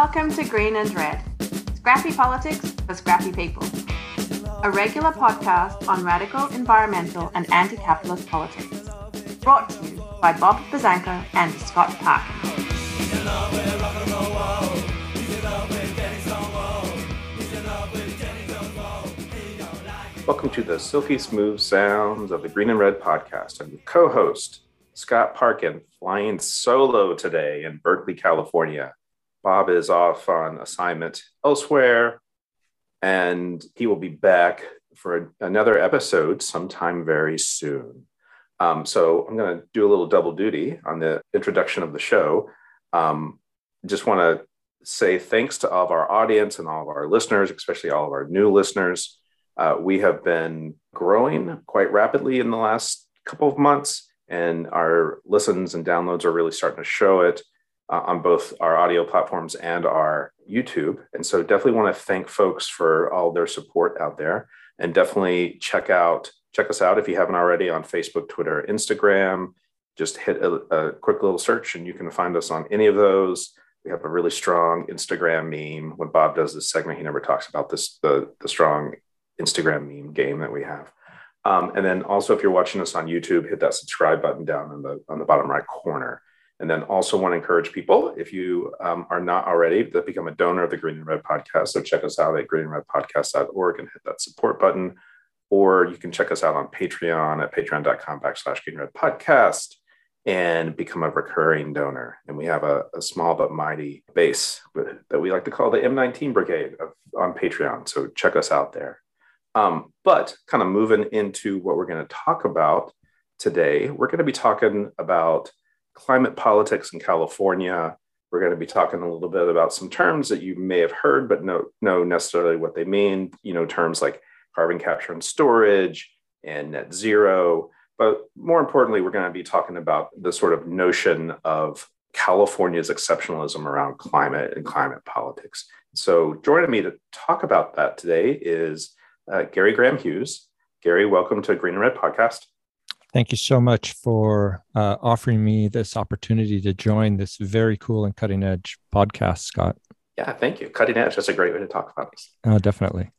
Welcome to Green and Red, scrappy politics for scrappy people. A regular podcast on radical environmental and anti capitalist politics. Brought to you by Bob Buzzanco and Scott Parkin. Welcome to the silky smooth sounds of the Green and Red podcast. I'm your co host, Scott Parkin, flying solo today in Berkeley, California. Bob is off on assignment elsewhere, and he will be back for another episode sometime very soon. Um, so I'm going to do a little double duty on the introduction of the show. Um, just want to say thanks to all of our audience and all of our listeners, especially all of our new listeners. Uh, we have been growing quite rapidly in the last couple of months, and our listens and downloads are really starting to show it uh, on both our audio platforms and our YouTube. And so, definitely want to thank folks for all their support out there, and definitely check out check us out if you haven't already on Facebook, Twitter, Instagram. Just hit a, a quick little search, and you can find us on any of those. We have a really strong Instagram meme. When Bob does this segment, he never talks about this the the strong Instagram meme game that we have. Um, and then also, if you're watching us on YouTube, hit that subscribe button down on the on the bottom right corner. And then also want to encourage people, if you um, are not already, to become a donor of the Green and Red Podcast. So check us out at greenandredpodcast.org and hit that support button. Or you can check us out on Patreon at patreon.com backslash Green Red Podcast and become a recurring donor. And we have a, a small but mighty base that we like to call the M19 Brigade of, on Patreon. So check us out there. Um, but kind of moving into what we're going to talk about today, we're going to be talking about climate politics in California. We're going to be talking a little bit about some terms that you may have heard, but no, know necessarily what they mean. You know, terms like carbon capture and storage and net zero. But more importantly, we're going to be talking about the sort of notion of California's exceptionalism around climate and climate politics. So, joining me to talk about that today is uh, Gary Graham Hughes. Gary, welcome to Green and Red Podcast. Thank you so much for uh, offering me this opportunity to join this very cool and cutting edge podcast, Scott. Yeah, thank you. Cutting edge, that's a great way to talk about this. Oh, definitely.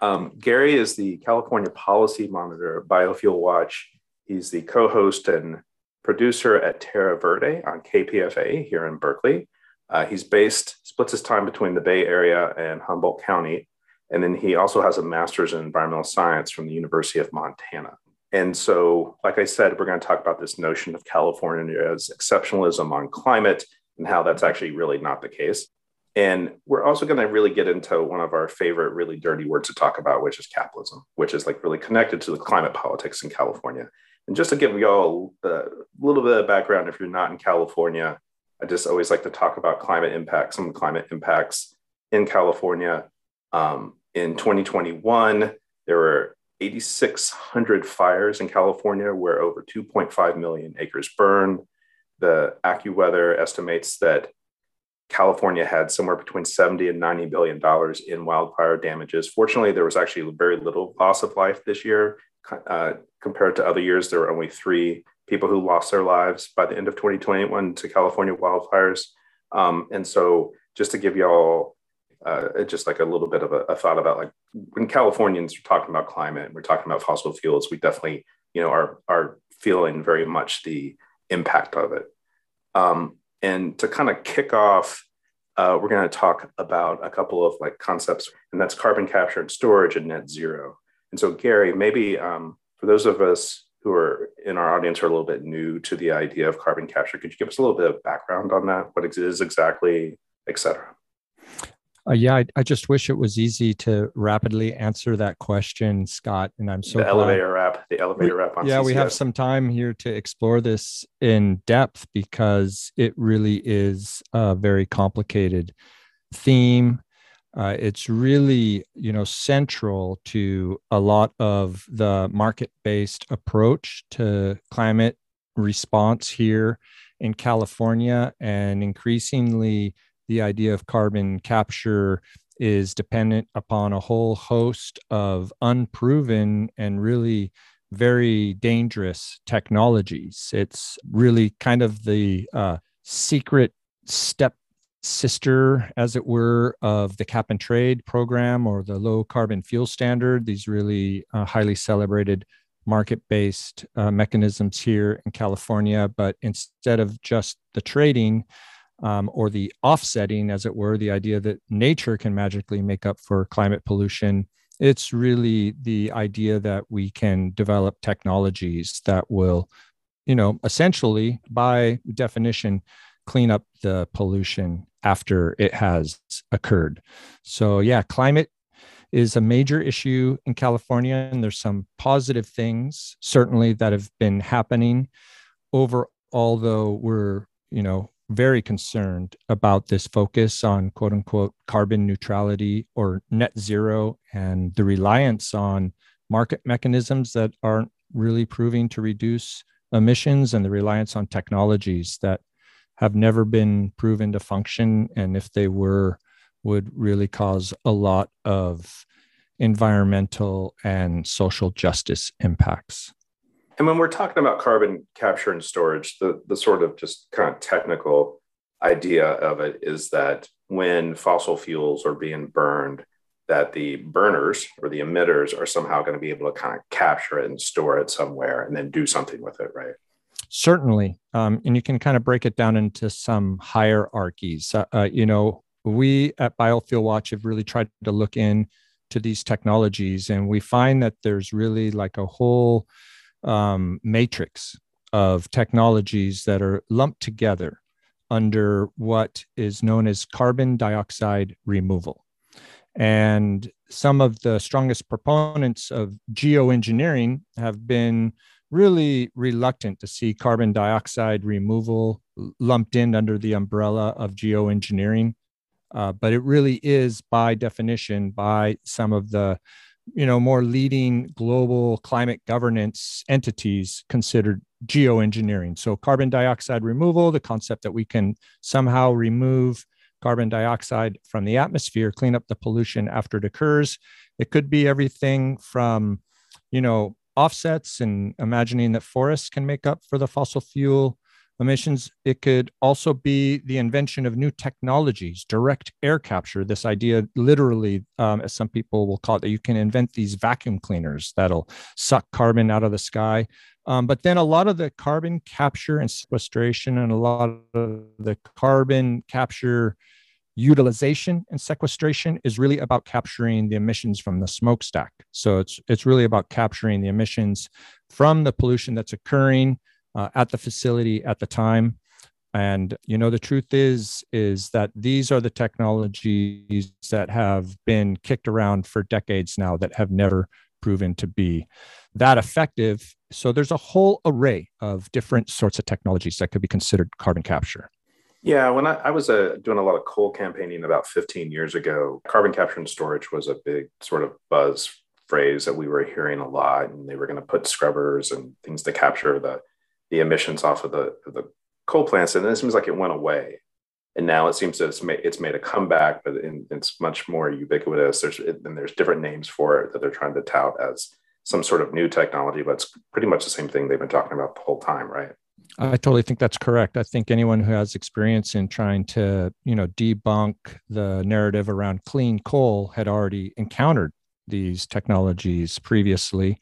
Um, Gary is the California Policy Monitor Biofuel Watch. He's the co host and producer at Terra Verde on KPFA here in Berkeley. Uh, he's based, splits his time between the Bay Area and Humboldt County. And then he also has a master's in environmental science from the University of Montana. And so, like I said, we're going to talk about this notion of California's exceptionalism on climate and how that's actually really not the case. And we're also going to really get into one of our favorite, really dirty words to talk about, which is capitalism, which is like really connected to the climate politics in California. And just to give you all a little bit of background, if you're not in California, I just always like to talk about climate impacts, some climate impacts in California. Um, in 2021, there were 8,600 fires in California where over 2.5 million acres burned. The AccuWeather estimates that California had somewhere between 70 and 90 billion dollars in wildfire damages. Fortunately, there was actually very little loss of life this year uh, compared to other years. There were only three people who lost their lives by the end of 2021 to California wildfires. Um, and so, just to give y'all uh, just like a little bit of a, a, thought about like when Californians are talking about climate, we're talking about fossil fuels. We definitely, you know, are are feeling very much the impact of it. Um, and to kind of kick off, uh, we're going to talk about a couple of like concepts, and that's carbon capture and storage and net zero. And so, Gary, maybe um, for those of us who are in our audience are a little bit new to the idea of carbon capture, could you give us a little bit of background on that? What it is exactly, et cetera? Uh, yeah, I, I, just wish it was easy to rapidly answer that question, Scott. And I'm so the glad. elevator wrap, the elevator wrap. yeah, CCS. we have some time here to explore this in depth because it really is a very complicated theme. Uh, it's really, you know, central to a lot of the market-based approach to climate response here in California, and increasingly the idea of carbon capture is dependent upon a whole host of unproven and really very dangerous technologies. It's really kind of the uh, secret step sister, as it were, of the cap and trade program or the low carbon fuel standard, these really uh, highly celebrated market based uh, mechanisms here in California. But instead of just the trading um, or the offsetting, as it were, the idea that nature can magically make up for climate pollution, it's really the idea that we can develop technologies that will, you know, essentially by definition, clean up the pollution after it has occurred. So, yeah, climate is a major issue in California, and there's some positive things certainly that have been happening over. Although we're, you know, very concerned about this focus on quote unquote carbon neutrality or net zero and the reliance on market mechanisms that aren't really proving to reduce emissions and the reliance on technologies that have never been proven to function and if they were would really cause a lot of environmental and social justice impacts. And when we're talking about carbon capture and storage, the, the sort of just kind of technical idea of it is that when fossil fuels are being burned, that the burners or the emitters are somehow going to be able to kind of capture it and store it somewhere and then do something with it, right? Certainly. Um, and you can kind of break it down into some hierarchies. Uh, uh, you know, we at Biofuel Watch have really tried to look in to these technologies, and we find that there's really like a whole um, matrix of technologies that are lumped together under what is known as carbon dioxide removal. And some of the strongest proponents of geoengineering have been really reluctant to see carbon dioxide removal lumped in under the umbrella of geoengineering. Uh, but it really is by definition by some of the you know more leading global climate governance entities considered geoengineering. So carbon dioxide removal the concept that we can somehow remove carbon dioxide from the atmosphere clean up the pollution after it occurs. It could be everything from you know offsets and imagining that forests can make up for the fossil fuel emissions. It could also be the invention of new technologies, direct air capture. This idea, literally, um, as some people will call it, that you can invent these vacuum cleaners that'll suck carbon out of the sky. Um, but then a lot of the carbon capture and sequestration and a lot of the carbon capture utilization and sequestration is really about capturing the emissions from the smokestack. So it's it's really about capturing the emissions from the pollution that's occurring uh, at the facility at the time. And you know the truth is is that these are the technologies that have been kicked around for decades now that have never proven to be that effective. So there's a whole array of different sorts of technologies that could be considered carbon capture. Yeah when i, I was uh, doing a lot of coal campaigning about 15 years ago carbon capture and storage was a big sort of buzz phrase that we were hearing a lot and they were going to put scrubbers and things to capture the the emissions off of the, of the coal plants. And it seems like it went away. And now it seems that it's made, it's made a comeback, but in, it's much more ubiquitous. There's, and there's different names for it that they're trying to tout as some sort of new technology, but it's pretty much the same thing they've been talking about the whole time, right? I totally think that's correct. I think anyone who has experience in trying to, you know, debunk the narrative around clean coal had already encountered these technologies previously.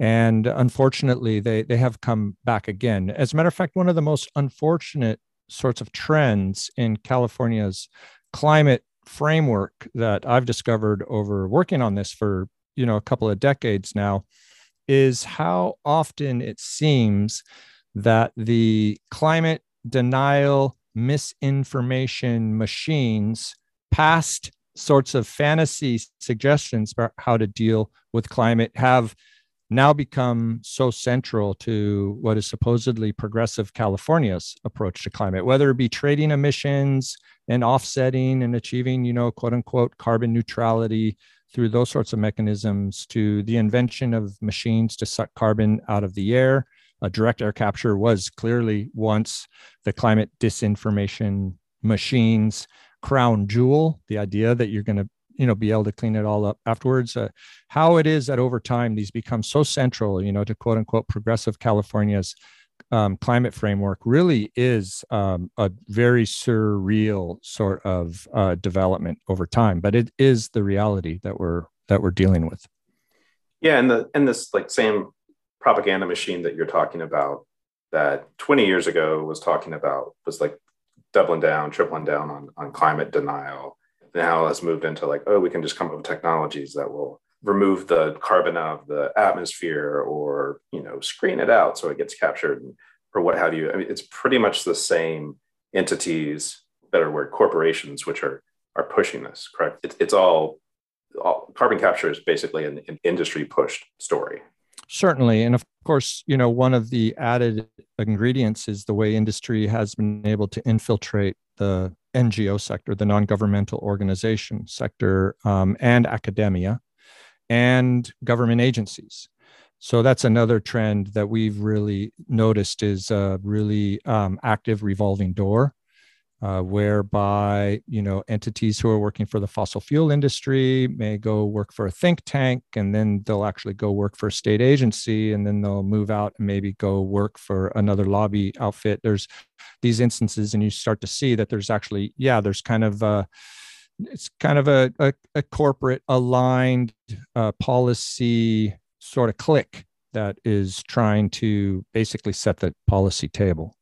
And unfortunately, they, they have come back again. As a matter of fact, one of the most unfortunate sorts of trends in California's climate framework that I've discovered over working on this for you know a couple of decades now is how often it seems that the climate denial misinformation machines past sorts of fantasy suggestions about how to deal with climate have now become so central to what is supposedly progressive California's approach to climate, whether it be trading emissions and offsetting and achieving, you know, quote unquote carbon neutrality through those sorts of mechanisms to the invention of machines to suck carbon out of the air. A direct air capture was clearly once the climate disinformation machines crown jewel the idea that you're going to you know be able to clean it all up afterwards uh, how it is that over time these become so central you know to quote unquote progressive california's um, climate framework really is um, a very surreal sort of uh, development over time, but it is the reality that we're that we're dealing with. Yeah, and the and this like same propaganda machine that you're talking about that 20 years ago was talking about was like doubling down, tripling down on on climate denial. Now has moved into like, oh, we can just come up with technologies that will remove the carbon out of the atmosphere or you know screen it out so it gets captured or what have you. I mean it's pretty much the same entities better word corporations which are are pushing this correct? It's, it's all, all carbon capture is basically an, an industry pushed story. Certainly. And of course you know one of the added ingredients is the way industry has been able to infiltrate the ngo sector the non-governmental organization sector um, and academia and government agencies. So that's another trend that we've really noticed is a really um, active revolving door, uh, whereby you know entities who are working for the fossil fuel industry may go work for a think tank, and then they'll actually go work for a state agency, and then they'll move out and maybe go work for another lobby outfit. There's these instances, and you start to see that there's actually yeah, there's kind of uh, it's kind of a, a, a corporate aligned uh, policy sort of click that is trying to basically set the policy table.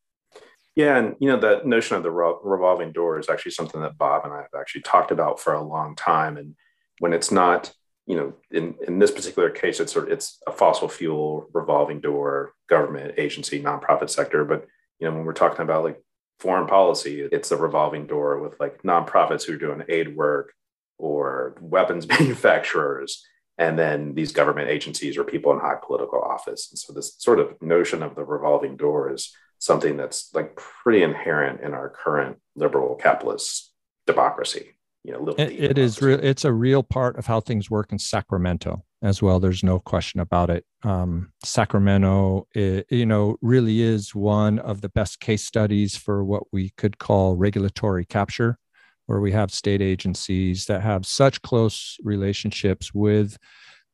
Yeah, and you know that notion of the revolving door is actually something that Bob and I have actually talked about for a long time. And when it's not, you know, in in this particular case, it's sort of, it's a fossil fuel revolving door, government agency, nonprofit sector. But you know, when we're talking about like foreign policy, it's a revolving door with like nonprofits who are doing aid work or weapons manufacturers, and then these government agencies or people in high political office. And so this sort of notion of the revolving door is something that's like pretty inherent in our current liberal capitalist democracy. You know, it, it is real. It's a real part of how things work in Sacramento as well. There's no question about it. Um, Sacramento, it, you know, really is one of the best case studies for what we could call regulatory capture, where we have state agencies that have such close relationships with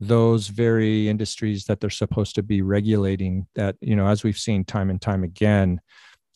those very industries that they're supposed to be regulating that you know as we've seen time and time again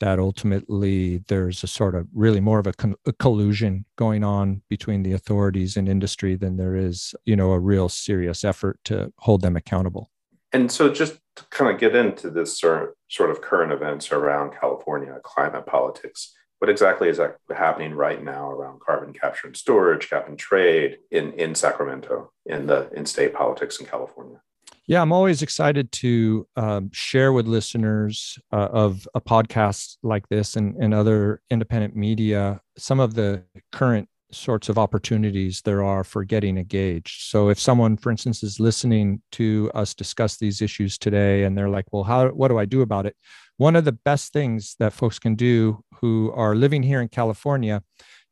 that ultimately there's a sort of really more of a, con- a, collusion going on between the authorities and industry than there is you know a real serious effort to hold them accountable. And so just to kind of get into this sort of current events around california climate politics what exactly is happening right now around carbon capture and storage cap and trade in in sacramento in the in state politics in california yeah, I'm always excited to um, share with listeners uh, of a podcast like this and, and other independent media some of the current sorts of opportunities there are for getting engaged. So if someone, for instance, is listening to us discuss these issues today and they're like, well, how what do I do about it? One of the best things that folks can do who are living here in California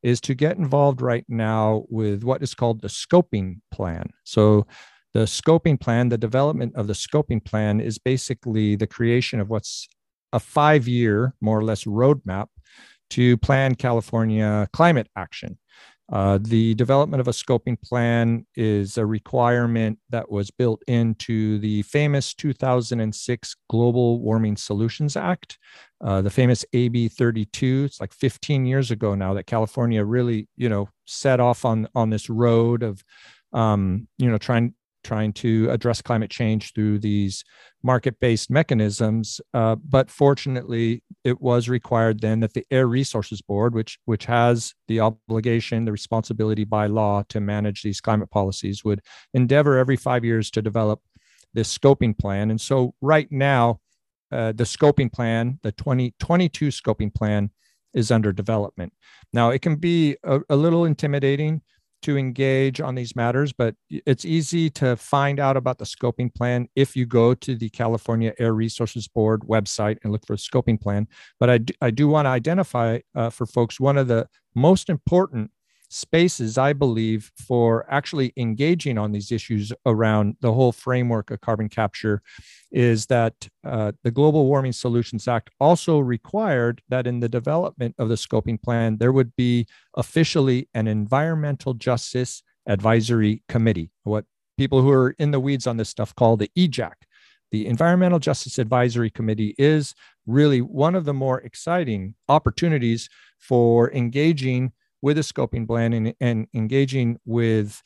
is to get involved right now with what is called the scoping plan. So the scoping plan, the development of the scoping plan is basically the creation of what's a five year, more or less, roadmap to plan California climate action. Uh, the development of a scoping plan is a requirement that was built into the famous 2006 Global Warming Solutions Act, uh, the famous AB 32. It's like 15 years ago now that California really, you know, set off on on this road of, um, you know, trying trying to address climate change through these market-based mechanisms. Uh, but fortunately, it was required then that the Air Resources Board, which which has the obligation, the responsibility by law to manage these climate policies, would endeavor every five years to develop this scoping plan. And so, right now, uh, the scoping plan, the 2022 scoping plan, is under development. Now, it can be a, a little intimidating to engage on these matters, but it's easy to find out about the scoping plan if you go to the California Air Resources Board website and look for a scoping plan. But I do, I do want to identify uh, for folks one of the most important spaces, I believe, for actually engaging on these issues around the whole framework of carbon capture is that uh, the Global Warming Solutions Act also required that in the development of the scoping plan, there would be officially an environmental justice advisory committee, what people who are in the weeds on this stuff call the EJAC. The Environmental Justice Advisory Committee is really one of the more exciting opportunities for engaging with a scoping plan and, and engaging with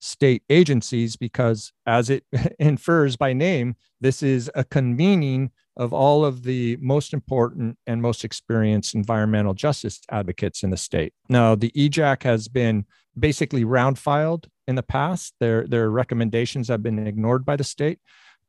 state agencies because as it infers by name this is a convening of all of the most important and most experienced environmental justice advocates in the state. Now, the EJAC has been basically round filed in the past. Their, their recommendations have been ignored by the state.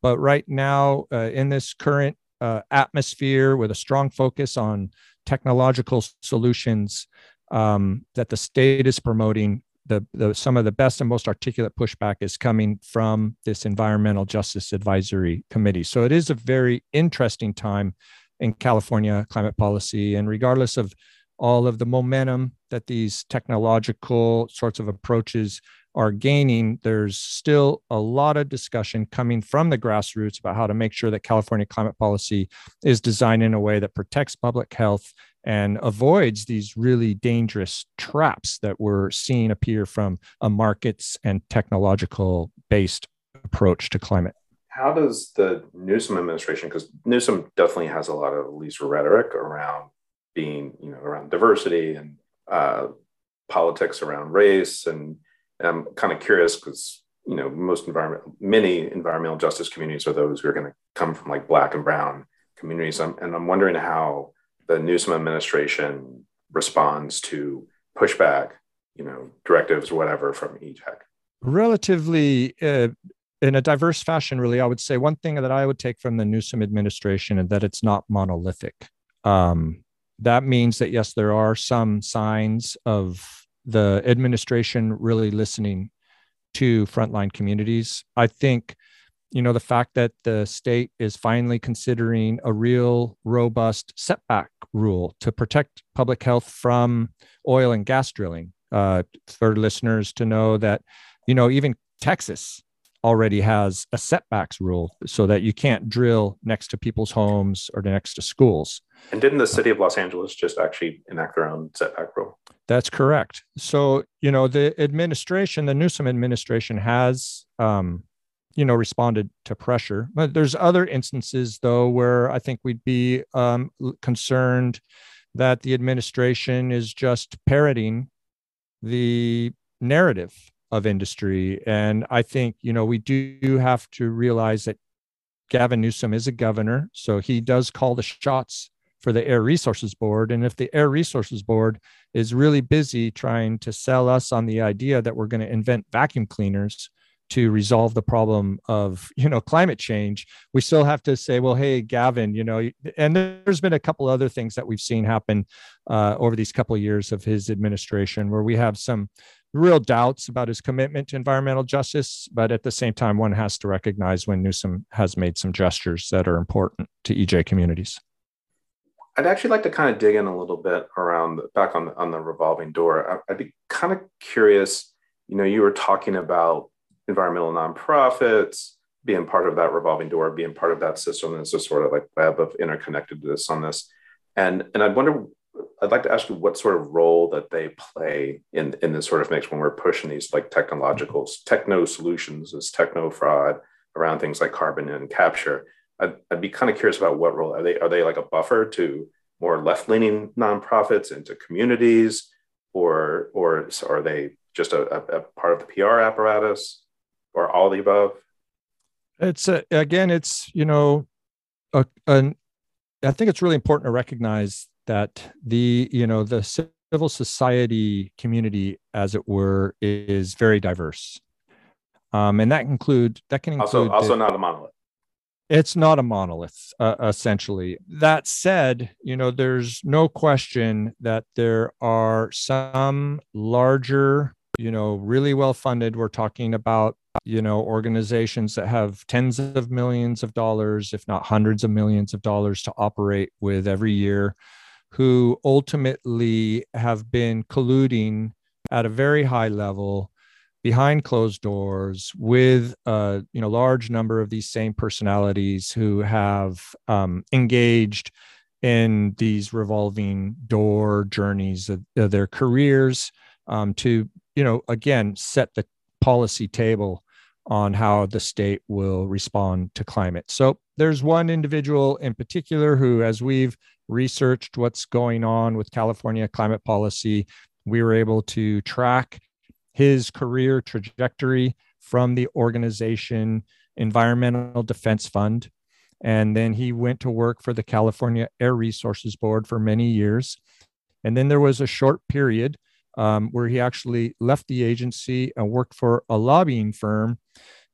But right now, uh, in this current uh, atmosphere with a strong focus on technological solutions um, that the state is promoting, the, the some of the best and most articulate pushback is coming from this environmental justice advisory committee. So it is a very interesting time in california climate policy. And regardless of all of the momentum that these technological sorts of approaches are gaining, there's still a lot of discussion coming from the grassroots about how to make sure that California climate policy is designed in a way that protects public health and avoids these really dangerous traps that we're seeing appear from a markets and technological based approach to climate. How does the Newsom administration, because Newsom definitely has a lot of at least rhetoric around being, you know, around diversity and uh, politics around race and and I'm kind of curious because you know most environment, many environmental justice communities are those who are going to come from like black and brown communities, I'm, and I'm wondering how the Newsom administration responds to pushback, you know, directives whatever from EJAC. Relatively. Uh, in a diverse fashion, really, I would say one thing that I would take from the Newsom administration is that it's not monolithic. Um, that means that yes, there are some signs of the administration really listening to frontline communities. I think, you know, the fact that the state is finally considering a real robust setback rule to protect public health from oil and gas drilling. Uh, for listeners to know that, you know, even Texas already has a setbacks rule so that you can't drill next to people's homes or next to schools. And didn't the city of Los Angeles just actually enact their own setback rule? That's correct. So, you know, the administration, the Newsom administration has, um, you know, responded to pressure. But there's other instances, though, where I think we'd be um, concerned that the administration is just parroting the narrative of industry. And I think, you know, we do have to realize that Gavin Newsom is a governor. So he does call the shots for the Air Resources Board. And if the Air Resources Board is really busy trying to sell us on the idea that we're going to invent vacuum cleaners to resolve the problem of you know climate change we still have to say well hey gavin you know and there's been a couple other things that we've seen happen uh, over these couple of years of his administration where we have some real doubts about his commitment to environmental justice but at the same time one has to recognize when newsom has made some gestures that are important to ej communities I'd actually like to kind of dig in a little bit around back on on the revolving door. I'd be kind of curious. You know, you were talking about environmental nonprofits being part of that revolving door, being part of that system. And it's a sort of like web of interconnectedness on this. And and I wonder, I'd like to ask you what sort of role that they play in in this sort of mix when we're pushing these like technological techno solutions, as techno fraud around things like carbon and capture I'd, I'd be kind of curious about what role are they? Are they like a buffer to more left-leaning nonprofits into communities, or or are they just a, a, a part of the PR apparatus, or all the above? It's a, again, it's you know, a, an, I think it's really important to recognize that the you know the civil society community, as it were, is very diverse, um, and that include that can include also also the, not a monolith. It's not a monolith uh, essentially. That said you know there's no question that there are some larger you know really well funded we're talking about you know organizations that have tens of millions of dollars if not hundreds of millions of dollars to operate with every year who ultimately have been colluding at a very high level behind closed doors with a you know large number of these same personalities who have um, engaged in these revolving door journeys of, of their careers um, to you know again set the policy table on how the state will respond to climate. So there's one individual in particular who, as we've researched what's going on with California climate policy, we were able to track his career trajectory from the organization Environmental Defense Fund. And then he went to work for the California Air Resources Board for many years. And then there was a short period um, where he actually left the agency and worked for a lobbying firm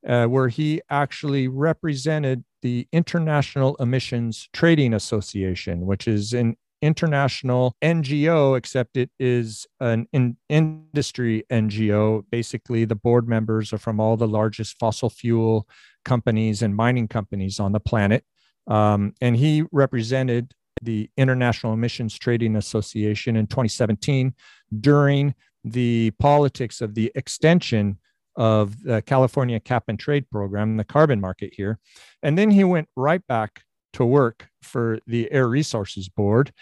uh, where he actually represented the International Emissions Trading Association, which is an international NGO, except it is an in industry NGO. Basically, the board members are from all the largest fossil fuel companies and mining companies on the planet. Um, and he represented the International Emissions Trading Association in 2017 during the politics of the extension of the California cap and trade program, the carbon market here. And then he went right back to work for the Air Resources Board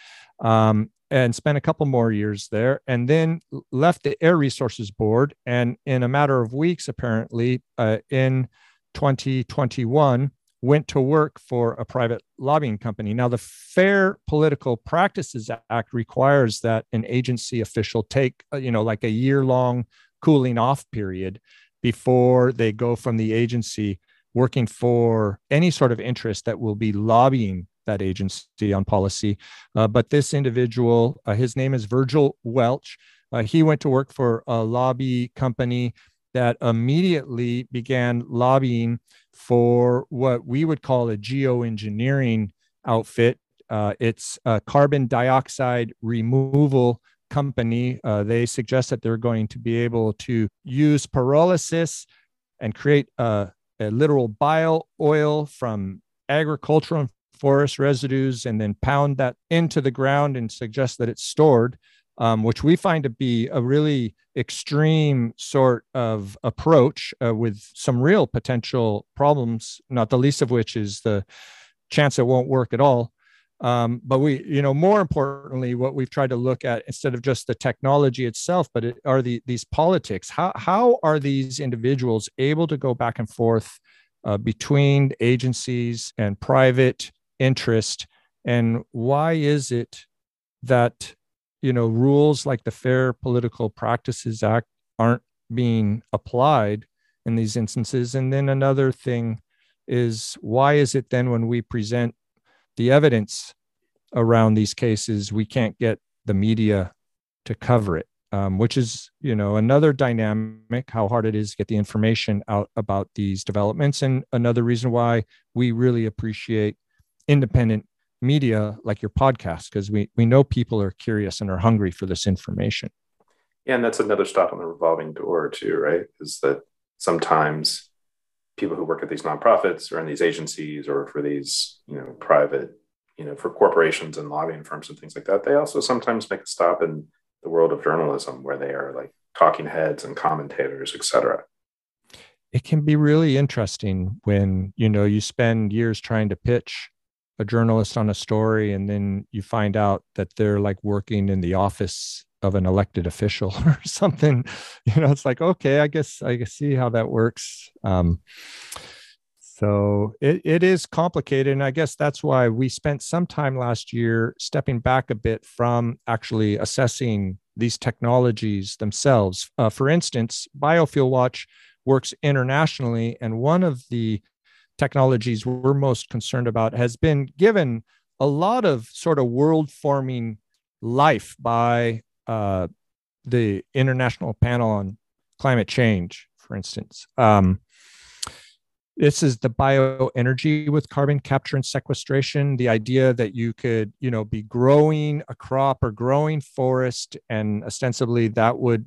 um, and spent a couple more years there and then left the Air Resources Board. And in a matter of weeks, apparently, uh, in 2021, went to work for a private lobbying company. Now, the Fair Political Practices Act requires that an agency official take, uh, you know, like a year long cooling off period before they go from the agency working for any sort of interest that will be lobbying that agency on policy. Uh, but this individual, uh, his name is Virgil Welch. Uh, he went to work for a lobby company that immediately began lobbying for what we would call a geoengineering outfit. Uh, it's a carbon dioxide removal company. Uh, they suggest that they're going to be able to use pyrolysis and create a, a literal bio oil from agricultural and forest residues and then pound that into the ground and suggest that it's stored um, which we find to be a really extreme sort of approach uh, with some real potential problems, not the least of which is the chance it won't work at all. Um, but we, you know, more importantly, what we've tried to look at instead of just the technology itself, but it, are the these politics. How how are these individuals able to go back and forth uh, between agencies and private interest, and why is it that you know rules like the fair political practices act aren't being applied in these instances. And then another thing is why is it then when we present the evidence around these cases we can't get the media to cover it? Um, which is you know another dynamic how hard it is to get the information out about these developments. And another reason why we really appreciate independent media like your podcast because we we know people are curious and are hungry for this information. Yeah and that's another stop on the revolving door too right? Is that sometimes people who work at these nonprofits or in these agencies or for these you know private you know for corporations and lobbying firms and things like that they also sometimes make a stop in the world of journalism where they are like talking heads and commentators etc it can be really interesting when you know you spend years trying to pitch a journalist on a story and then you find out that they're like working in the office of an elected official or something. You know it's like okay i guess i see how that works. Um, so it, it is complicated and i guess that's why we spent some time last year stepping back a bit from actually assessing these technologies themselves. Uh, for instance biofuel watch works internationally and one of the technologies we're most concerned about has been given a lot of sort of world forming life by uh, the International Panel on Climate Change, for instance. Um, this is the bioenergy with carbon capture and sequestration the idea that you could you know be growing a crop or growing forest and ostensibly that would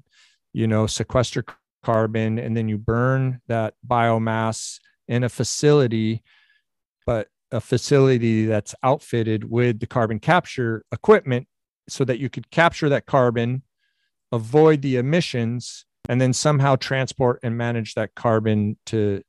you know sequester carbon and then you burn that biomass in a facility, but a facility that's outfitted with the carbon capture equipment so that you could capture that carbon, avoid the emissions, and then somehow transport and manage that carbon to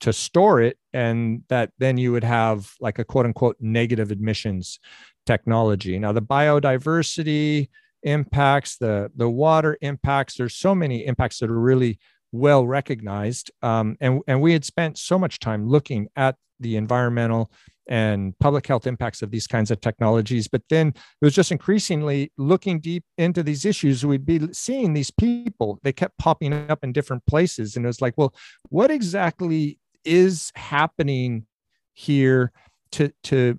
to store it. And that then you would have like a quote unquote negative emissions technology. Now the biodiversity impacts the the water impacts there's so many impacts that are really well recognized. Um, and, and we had spent so much time looking at the environmental and public health impacts of these kinds of technologies. But then it was just increasingly looking deep into these issues. We'd be seeing these people, they kept popping up in different places. And it was like, well, what exactly is happening here to, to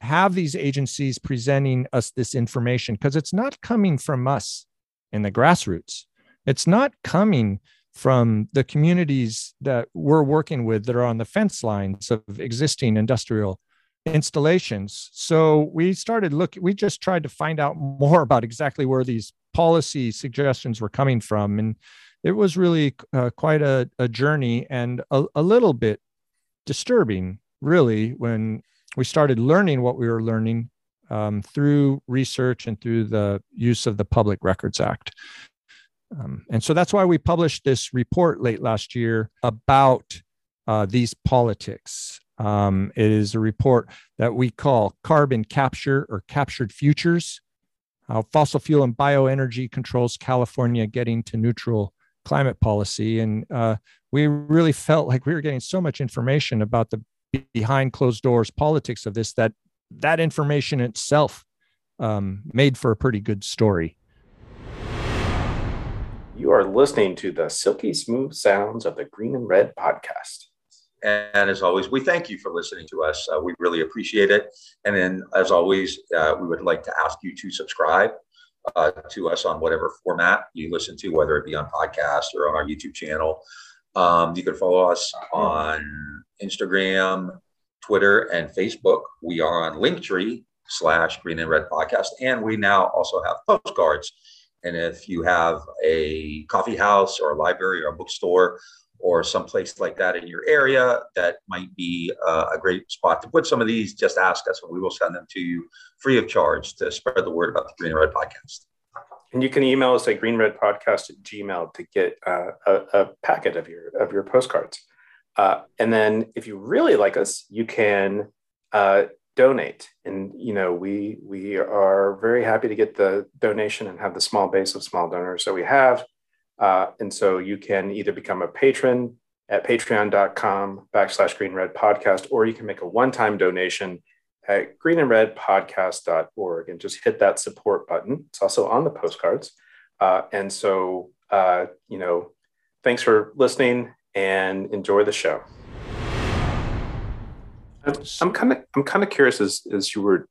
have these agencies presenting us this information? Because it's not coming from us in the grassroots. It's not coming from the communities that we're working with that are on the fence lines of existing industrial installations. So we started looking, we just tried to find out more about exactly where these policy suggestions were coming from. And it was really uh, quite a, a, journey and a, a little bit disturbing, really, when we started learning what we were learning um, through research and through the use of the Public Records Act. Um, and so that's why we published this report late last year about uh, these politics. Um, it is a report that we call Carbon Capture or Captured Futures How Fossil Fuel and Bioenergy Controls California Getting to Neutral Climate Policy. And uh, we really felt like we were getting so much information about the behind closed doors politics of this that that information itself um, made for a pretty good story. You are listening to the silky smooth sounds of the Green and Red podcast. And as always, we thank you for listening to us. Uh, we really appreciate it. And then, as always, uh, we would like to ask you to subscribe uh, to us on whatever format you listen to, whether it be on podcast or on our YouTube channel. Um, you can follow us on Instagram, Twitter, and Facebook. We are on Linktree slash Green and Red Podcast. And we now also have postcards and if you have a coffee house or a library or a bookstore or someplace like that in your area that might be uh, a great spot to put some of these, just ask us and we will send them to you free of charge to spread the word about the Green and Red Podcast. And you can email us at greenredpodcast at gmail to get uh, a, a, packet of your of your postcards. Uh, and then if you really like us, you can uh, donate. And you know we we are very happy to get the donation and have the small base of small donors that we have. Uh, and so you can either become a patron at patreon.com backslash green red podcast or you can make a one-time donation at green and red podcast.org and just hit that support button. It's also on the postcards. Uh, and so uh, you know thanks for listening and enjoy the show I'm kind of I'm kind of curious as as you were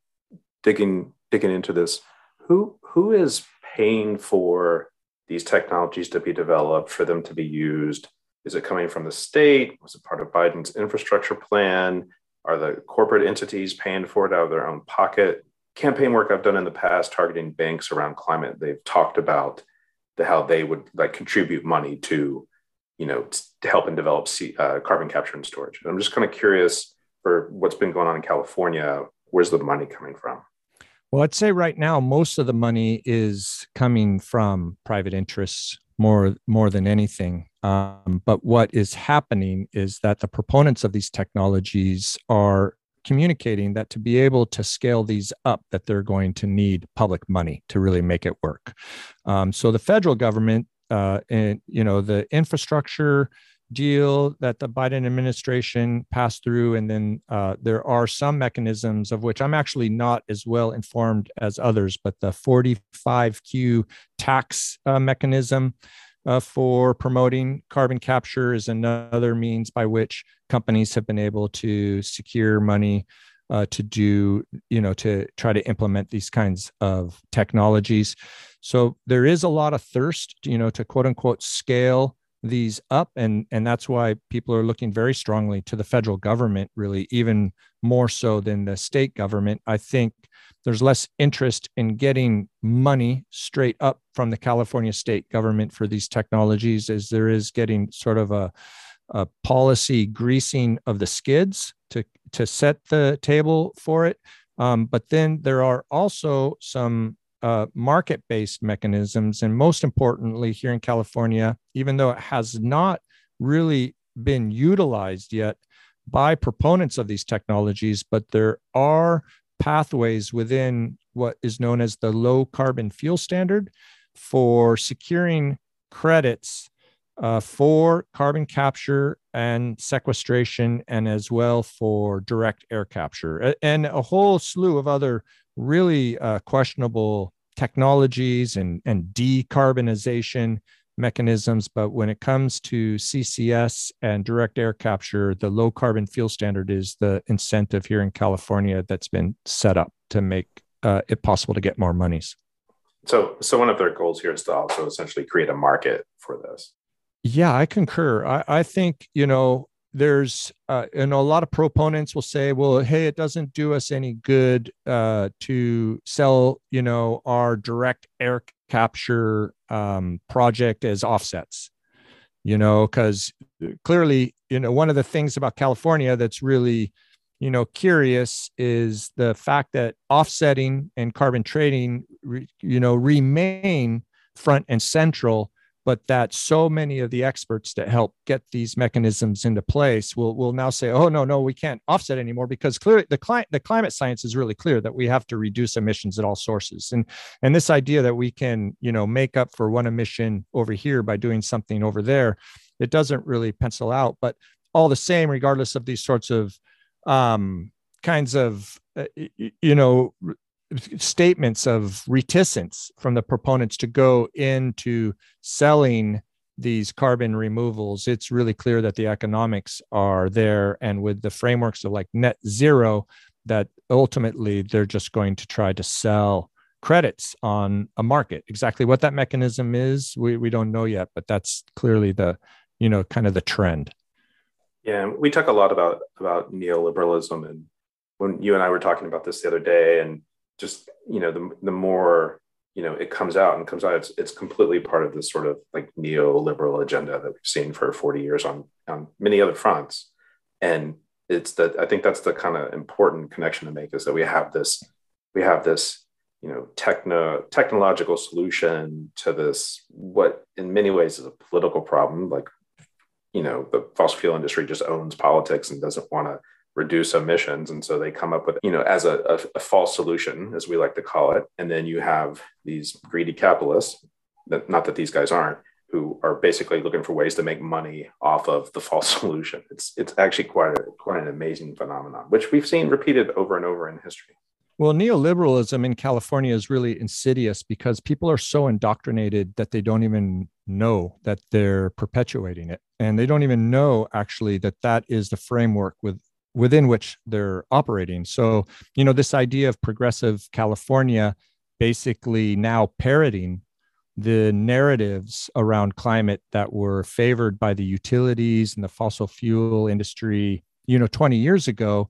digging digging into this, who who is paying for these technologies to be developed for them to be used? Is it coming from the state? Was it part of Biden's infrastructure plan? Are the corporate entities paying for it out of their own pocket? Campaign work I've done in the past targeting banks around climate, they've talked about the, how they would like contribute money to, you know, to help and develop uh, carbon capture and storage. And I'm just kind of curious for what's been going on in California, where's the money coming from? Well, I'd say right now most of the money is coming from private interests more more than anything. Um, but what is happening is that the proponents of these technologies are communicating that to be able to scale these up that they're going to need public money to really make it work um, so the federal government uh, and you know the infrastructure deal that the Biden administration passed through. And then uh, there are some mechanisms of which I'm actually not as well informed as others, but the 45Q tax uh, mechanism uh, for promoting carbon capture is another means by which companies have been able to secure money. Uh, to do, you know, to try to implement these kinds of technologies. So there is a lot of thirst, you know, to quote unquote scale these up and and that's why people are looking very strongly to the federal government really even more so than the state government. I think there's less interest in getting money straight up from the california state government for these technologies as there is getting sort of a, a policy greasing of the skids to to set the table for it. Um, but then there are also some uh, market based mechanisms. And most importantly, here in California, even though it has not really been utilized yet by proponents of these technologies, but there are pathways within what is known as the low carbon fuel standard for securing credits uh, for carbon capture and sequestration, and as well for direct air capture, and a whole slew of other really uh, questionable technologies and, and decarbonization mechanisms. But when it comes to CCS and direct air capture, the low carbon fuel standard is the incentive here in California that's been set up to make uh, it possible to get more monies. So, so one of their goals here is to also essentially create a market for this. Yeah, I concur. I, I think you know there's uh, know a lot of proponents will say well hey it doesn't do us any good uh, to sell you know our direct air capture um, project as offsets. You know because clearly you know one of the things about california that's really you know curious is the fact that offsetting and carbon trading you know remain front and central but that so many of the experts that help get these mechanisms into place will will now say oh no no we can't offset anymore because clearly the climate the climate science is really clear that we have to reduce emissions at all sources. And and this idea that we can you know make up for one emission over here by doing something over there it doesn't really pencil out. But all the same regardless of these sorts of um kinds of uh, you know statements of reticence from the proponents to go into selling these carbon removals, it's really clear that the economics are there. And with the frameworks of like net zero, that ultimately they're just going to try to sell credits on a market. Exactly what that mechanism is, we, we don't know yet, but that's clearly the, you know, kind of the trend. Yeah, we talk a lot about about neoliberalism and when you and I were talking about this the other day and just you know the the more you know it comes out and comes out it's it's completely part of this sort of like neoliberal agenda that we've seen for 40 years on on many other fronts. And it's that i think that's the kind of important connection to make is that we have this we have this you know techno technological solution to this what in many ways is a political problem. Like you know the fossil fuel industry just owns politics and doesn't want to reduce emissions. And so they come up with you know as a, a, a, false solution as we like to call it. And then you have these greedy capitalists that not that these guys aren't who are basically looking for ways to make money off of the false solution. It's it's actually quite a, quite an amazing phenomenon which we've seen repeated over and over in history. Well, neoliberalism in California is really insidious because people are so indoctrinated that they don't even know that they're perpetuating it. And they don't even know actually that that is the framework with within which they're operating. So, you know, this idea of progressive California basically now parroting the narratives around climate that were favored by the utilities and the fossil fuel industry, you know, 20 years ago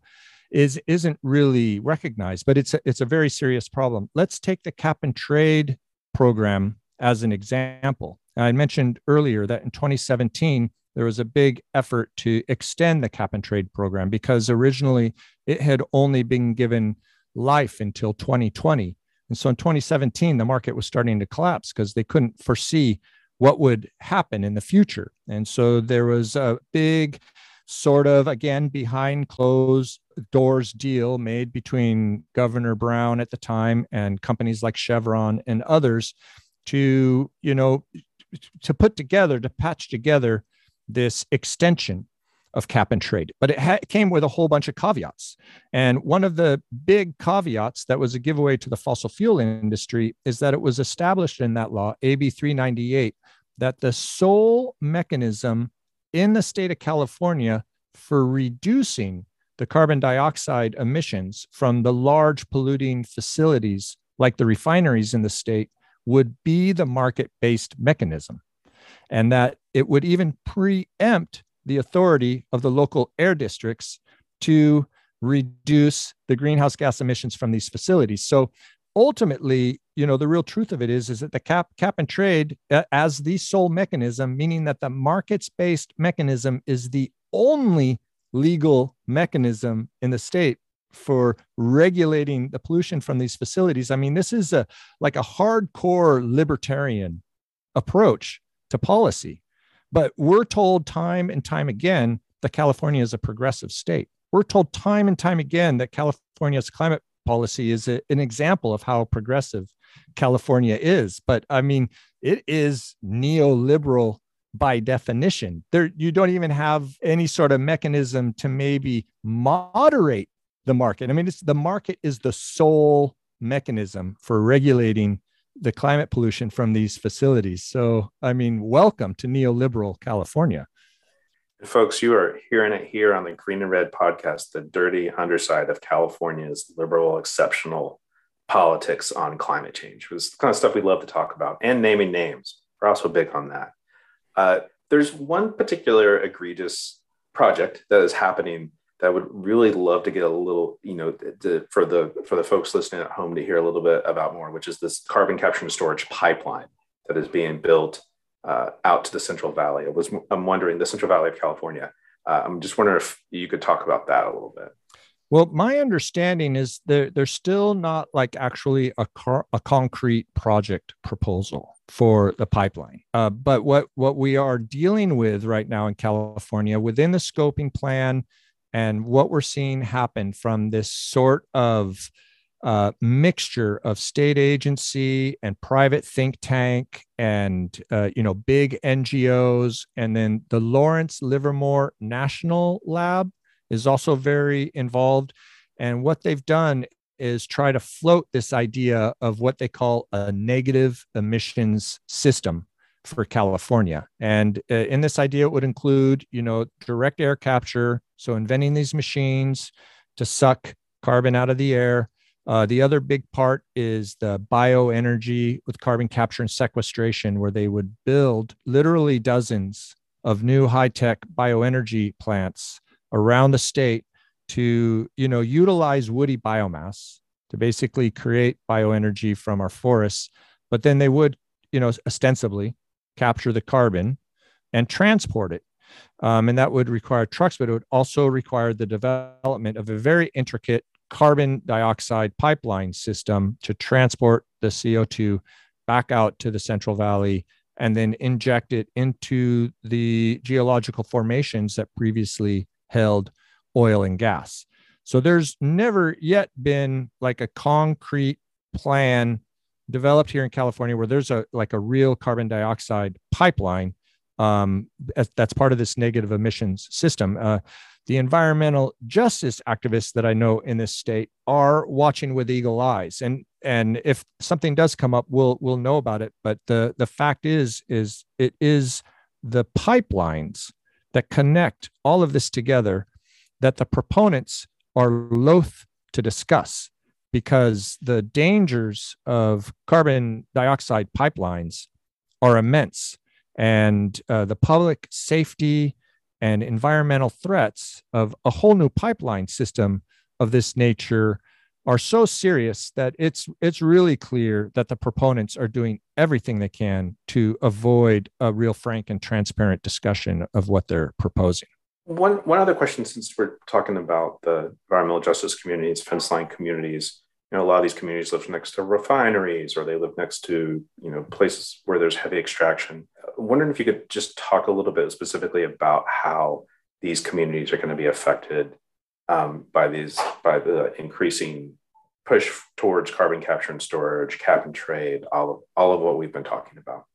is isn't really recognized, but it's a, it's a very serious problem. Let's take the cap and trade program as an example. I mentioned earlier that in 2017 there was a big effort to extend the cap and trade program because originally it had only been given life until 2020. And so in 2017, the market was starting to collapse because they couldn't foresee what would happen in the future. And so there was a big sort of, again, behind closed doors deal made between Governor Brown at the time and companies like Chevron and others to, you know, to put together, to patch together this extension of cap and trade, but it ha- came with a whole bunch of caveats. And one of the big caveats that was a giveaway to the fossil fuel industry is that it was established in that law, AB 398, that the sole mechanism in the state of California for reducing the carbon dioxide emissions from the large polluting facilities like the refineries in the state would be the market based mechanism and that it would even preempt the authority of the local air districts to reduce the greenhouse gas emissions from these facilities. So ultimately, you know, the real truth of it is, is that the cap cap and trade uh, as the sole mechanism, meaning that the markets-based mechanism is the only legal mechanism in the state for regulating the pollution from these facilities. I mean, this is a like a hardcore libertarian approach to policy. But we're told time and time again that California is a progressive state. We're told time and time again that California's climate policy is a, an example of how progressive California is. But I mean, it is neoliberal by definition. There, you don't even have any sort of mechanism to maybe moderate the market. I mean, it's the market is the sole mechanism for regulating the climate pollution from these facilities. So, I mean, welcome to neoliberal California. Folks, you are hearing it here on the Green and Red podcast, the dirty underside of California's liberal, exceptional politics on climate change. It was the kind of stuff we love to talk about and naming names. We're also big on that. Uh, there's one particular egregious project that is happening that I would really love to get a little, you know, to, for the for the folks listening at home to hear a little bit about more, which is this carbon capture and storage pipeline that is being built uh, out to the Central Valley. I was I'm wondering the Central Valley of California. Uh, I'm just wondering if you could talk about that a little bit. Well, my understanding is there, there's still not like actually a, car, a concrete project proposal for the pipeline. Uh, but what, what we are dealing with right now in California within the scoping plan and what we're seeing happen from this sort of uh, mixture of state agency and private think tank and uh, you know big ngos and then the lawrence livermore national lab is also very involved. And what they've done is try to float this idea of what they call a negative emissions system for California. And uh, in this idea, it would include, you know, direct air capture. So inventing these machines to suck carbon out of the air. Uh, the other big part is the bioenergy with carbon capture and sequestration, where they would build literally dozens of new high tech bioenergy plants around the state to, you know, utilize woody biomass to basically create bioenergy from our forests. But then they would, you know, ostensibly capture the carbon and transport it. Um, and that would require trucks, but it would also require the development of a very intricate carbon dioxide pipeline system to transport the CO2 back out to the Central Valley and then inject it into the geological formations that previously held oil and gas. So there's never yet been like a concrete plan developed here in California where there's a like a real carbon dioxide pipeline um, that's part of this negative emissions system. Uh, the environmental justice activists that I know in this state are watching with eagle eyes, and and if something does come up, we'll we'll know about it. But the the fact is is it is the pipelines that connect all of this together that the proponents are loath to discuss because the dangers of carbon dioxide pipelines are immense. And uh, the public safety and environmental threats of a whole new pipeline system of this nature are so serious that it's it's really clear that the proponents are doing everything they can to avoid a real frank and transparent discussion of what they're proposing. One one other question, since we're talking about the environmental justice communities, fence line communities, you know, a lot of these communities live next to refineries or they live next to you know places where there's heavy extraction. I'm wondering if you could just talk a little bit specifically about how these communities are going to be affected um, by these by the increasing push towards carbon capture and storage, cap and trade, all of all of what we've been talking about.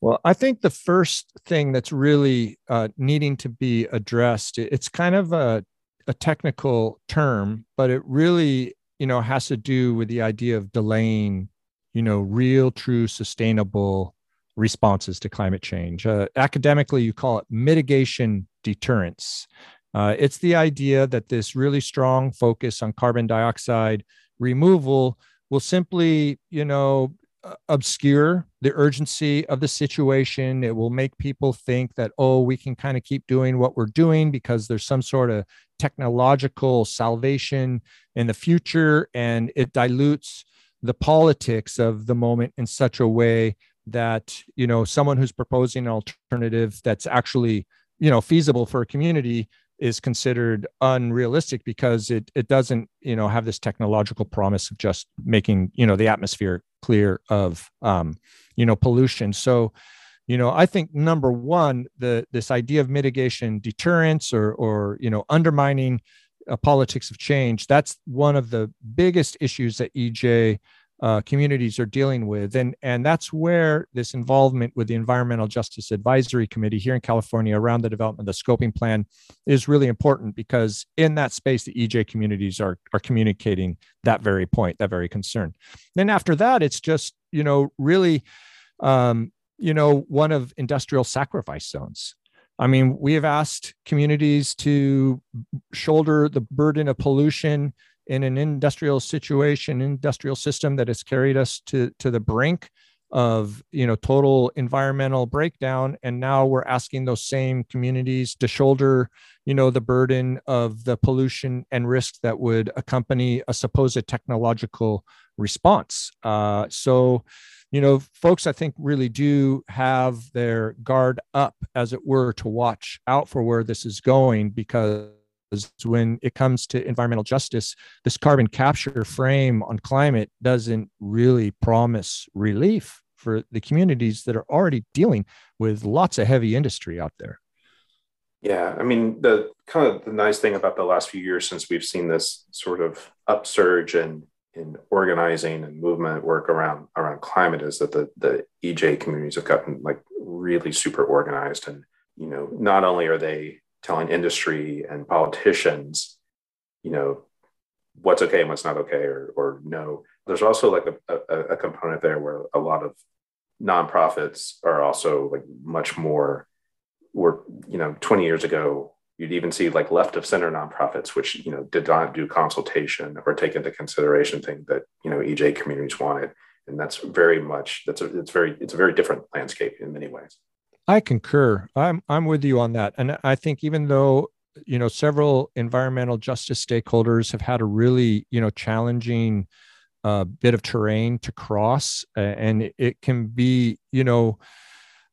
Well, I think the first thing that's really uh, needing to be addressed, it's kind of a, a technical term, but it really, you know, has to do with the idea of delaying, you know, real, true, sustainable responses to climate change. Uh, academically, you call it mitigation deterrence. Uh, it's the idea that this really strong focus on carbon dioxide removal will simply, you know, Uh, obscure the urgency of the situation. It will make people think that, oh, we can kind of keep doing what we're doing because there's some sort of technological salvation in the future. And it dilutes the politics of the moment in such a way that, you know, someone who's proposing an alternative that's actually, you know, feasible for a community is considered unrealistic because it it doesn't you know have this technological promise of just making you know the atmosphere clear of um, you know pollution. So you know i think number one the this idea of mitigation deterrence or or you know undermining a politics of change that's one of the biggest issues that ej uh, communities are dealing with. And, and that's where this involvement with the Environmental Justice Advisory Committee here in California around the development of the scoping plan is really important because in that space, the EJ communities are, are communicating that very point, that very concern. Then after that, it's just, you know, really, um, you know, one of industrial sacrifice zones. I mean, we have asked communities to shoulder the burden of pollution in an industrial situation, industrial system that has carried us to, to the brink of you know total environmental breakdown. And now we're asking those same communities to shoulder you know the burden of the pollution and risk that would accompany a supposed technological response. Uh, so you know folks i think really do have their guard up as it were to watch out for where this is going because when it comes to environmental justice, this carbon capture frame on climate doesn't really promise relief for the communities that are already dealing with lots of heavy industry out there. Yeah, I mean the kind of the nice thing about the last few years since we've seen this sort of upsurge in in organizing and movement work around around climate is that the the EJ communities have gotten like really super organized and you know not only are they telling industry and politicians, you know, what's okay and what's not okay, or, or no. There's also like a, a, a component there where a lot of nonprofits are also like much more were you know 20 years ago you'd even see like left of center nonprofits which you know did not do consultation or take into consideration things that you know ej communities wanted and that's very much that's a it's very it's a very different landscape in many ways I concur. I'm I'm with you on that. And I think even though you know several environmental justice stakeholders have had a really you know challenging uh, bit of terrain to cross, uh, and it can be you know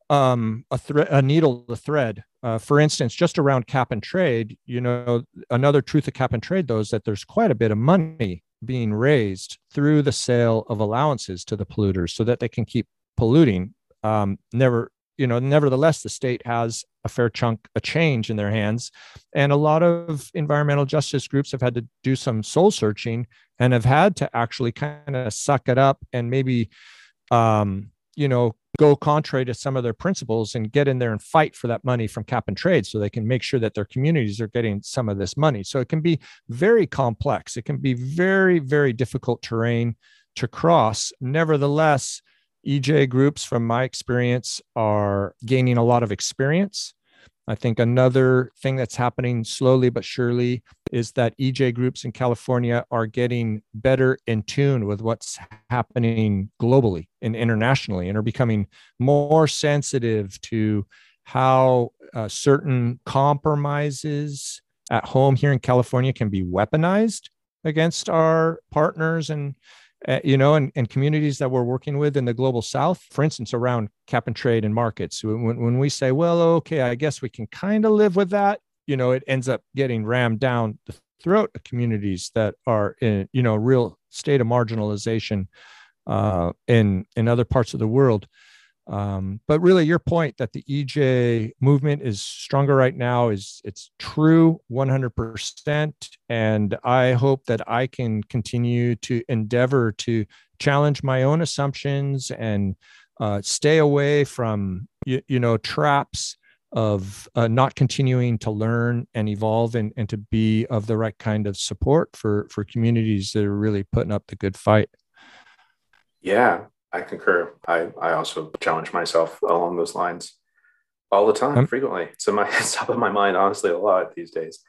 um, a thread, a needle to thread. Uh, for instance, just around cap and trade, you know, another truth of cap and trade though is that there's quite a bit of money being raised through the sale of allowances to the polluters so that they can keep polluting. Um, never you know, nevertheless, the state has a fair chunk of change in their hands. And a lot of environmental justice groups have had to do some soul searching and have had to actually kind of suck it up and maybe, um, you know, go contrary to some of their principles and get in there and fight for that money from cap and trade so they can make sure that their communities are getting some of this money. So it can be very complex. It can be very, very difficult terrain to cross. Nevertheless, EJ groups, from my experience, are gaining a lot of experience. I think another thing that's happening slowly but surely is that EJ groups in California are getting better in tune with what's happening globally and internationally and are becoming more sensitive to how uh, certain compromises at home here in California can be weaponized against our partners and uh, you know, and, and communities that we're working with in the global south, for instance, around cap and trade and markets. When, when we say, well, okay, I guess we can kind of live with that, you know, it ends up getting rammed down the throat of communities that are in, you know, real state of marginalization uh, in, in other parts of the world. Um, but really, your point that the EJ movement is stronger right now is it's true 100%. And I hope that I can continue to endeavor to challenge my own assumptions and uh, stay away from you, you know traps of uh, not continuing to learn and evolve and, and to be of the right kind of support for for communities that are really putting up the good fight yeah I concur. I, I also challenge myself along those lines all the time, um, frequently. So my it's top of my mind, honestly, a lot these days.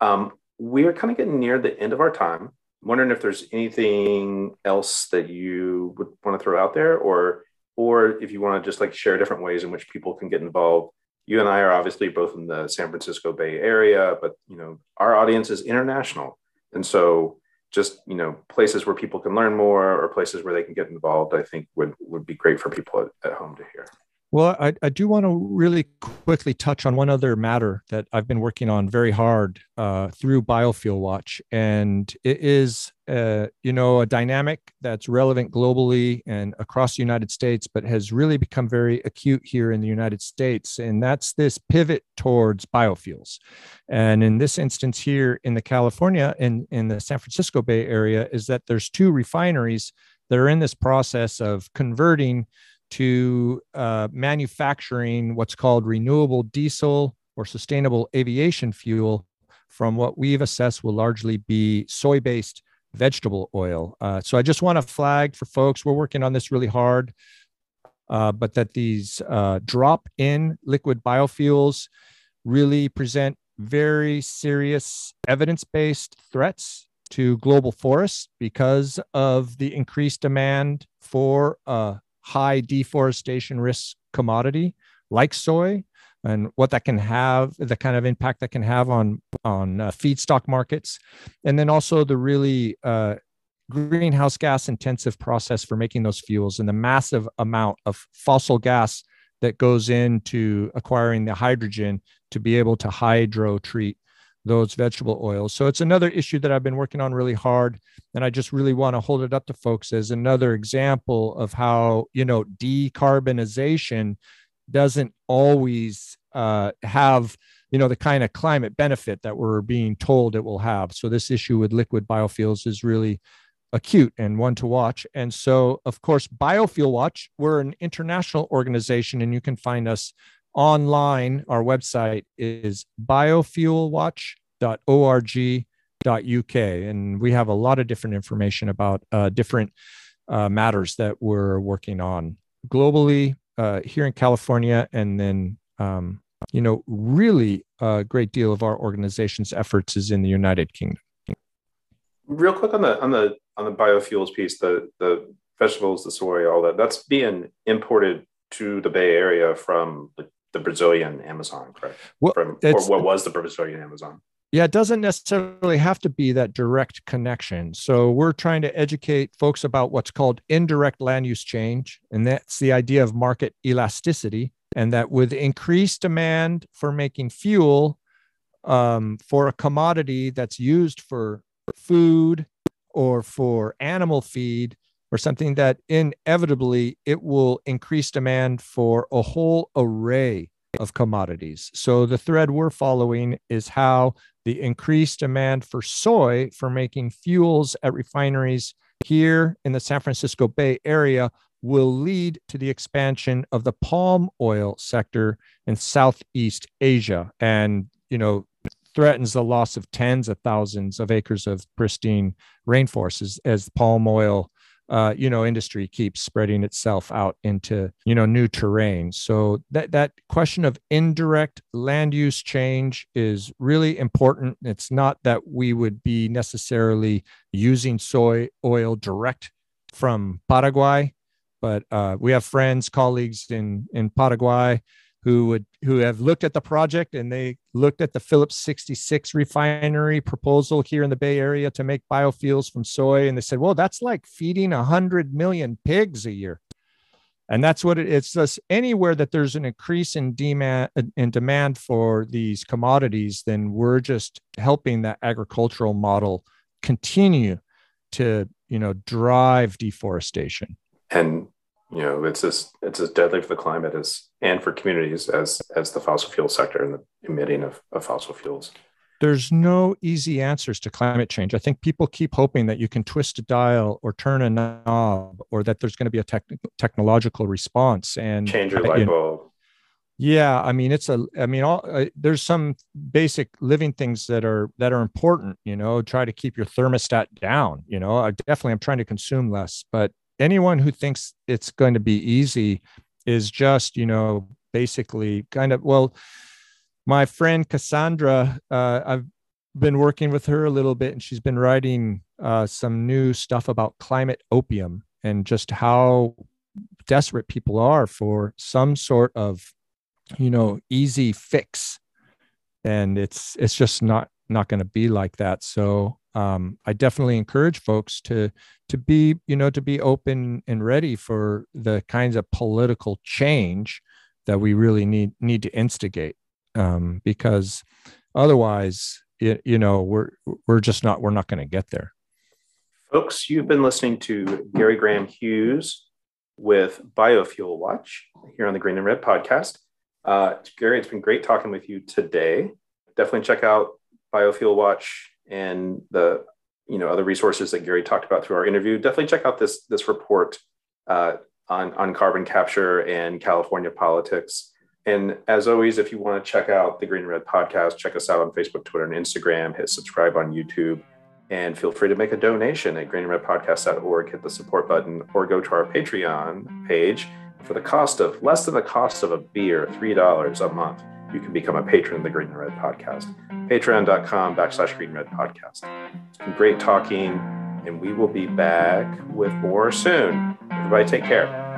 Um, we are kind of getting near the end of our time. I'm wondering if there's anything else that you would want to throw out there, or or if you want to just like share different ways in which people can get involved. You and I are obviously both in the San Francisco Bay Area, but you know our audience is international, and so just you know places where people can learn more or places where they can get involved i think would would be great for people at, at home to hear well I, I do want to really quickly touch on one other matter that i've been working on very hard uh, through biofuel watch and it is uh, you know, a dynamic that's relevant globally and across the United States, but has really become very acute here in the United States. And that's this pivot towards biofuels. And in this instance here in the California in, in the San Francisco Bay Area is that there's two refineries that are in this process of converting to uh, manufacturing what's called renewable diesel or sustainable aviation fuel from what we've assessed will largely be soy based vegetable oil. Uh, so I just want to flag for folks, we're working on this really hard, uh, but that these uh, drop in liquid biofuels really present very serious evidence based threats to global forests because of the increased demand for a high deforestation risk commodity like soy and what that can have the kind of impact that can have on on uh, feedstock markets. And then also the really uh, greenhouse gas intensive process for making those fuels and the massive amount of fossil gas that goes into acquiring the hydrogen to be able to hydro treat those vegetable oils. So it's another issue that I've been working on really hard. And I just really want to hold it up to folks as another example of how, you know, decarbonization doesn't always uh, have, you know, the kind of climate benefit that we're being told it will have. So this issue with liquid biofuels is really acute and one to watch. And so, of course, Biofuel Watch, we're an international organization, and you can find us online. Our website is biofuelwatch.org.uk. And we have a lot of different information about uh, different uh, matters that we're working on globally uh, here in California. And then, um, you know, really a great deal of our organization's efforts is in the United Kingdom. Real quick on the on the on the biofuels piece, the the vegetables, the soy, all that, that's being imported to the Bay Area from the Brazilian Amazon, correct? Well, From, or what was the Brazilian Amazon? Yeah, it doesn't necessarily have to be that direct connection. So we're trying to educate folks about what's called indirect land use change. And that's the idea of market elasticity. And that with increased demand for making fuel um, for a commodity that's used for food or for animal feed, or something that inevitably it will increase demand for a whole array of commodities. So the thread we're following is how the increased demand for soy for making fuels at refineries here in the San Francisco Bay Area will lead to the expansion of the palm oil sector in Southeast Asia and you know threatens the loss of tens of thousands of acres of pristine rainforests as, as palm oil uh, you know industry keeps spreading itself out into you know new terrain. So that that question of indirect land use change is really important. It's not that we would be necessarily using soy oil direct from paraguay but uh, we have friends colleagues in in paraguay who would who have looked at the project and they looked at the Phillips 66 refinery proposal here in the Bay Area to make biofuels from soy and they said, "Well, that's like feeding 100 million pigs a year." And that's what it, it's just anywhere that there's an increase in demand in demand for these commodities, then we're just helping that agricultural model continue to, you know, drive deforestation. And you know it's as it's as deadly for the climate as and for communities as as the fossil fuel sector and the emitting of, of fossil fuels there's no easy answers to climate change. I think people keep hoping that you can twist a dial or turn a knob or that there's going to be a tech, technological response and change your light bulb. Yeah, I mean it's a I mean all uh, there's some basic living things that are that are important, you know, try to keep your thermostat down, you know. I definitely I'm trying to consume less, but anyone who thinks it's going to be easy is just you know basically kind of well my friend cassandra uh, i've been working with her a little bit and she's been writing uh, some new stuff about climate opium and just how desperate people are for some sort of you know easy fix. And it's it's just not not going to be like that. So um, I definitely encourage folks to to be you know to be open and ready for the kinds of political change that we really need need to instigate um, because otherwise it, you know we're we're just not we're not going to get there. Folks, you've been listening to Gary Graham Hughes with Biofuel Watch here on the Green and Red podcast. Uh, Gary, it's been great talking with you today. Definitely check out Biofuel Watch and the you know other resources that Gary talked about through our interview, definitely check out this this report uh, on on carbon capture and California politics. And as always, if you want to check out the Green Red podcast, check us out on Facebook, Twitter, and Instagram. Hit subscribe on YouTube, and feel free to make a donation at greenandredpodcast.org. Hit the support button, or go to our Patreon page for the cost of less than the cost of a beer, three dollars a month. You can become a patron of the Green and Red podcast. Patreon.com backslash Green Red podcast. It's been great talking, and we will be back with more soon. Everybody, take care.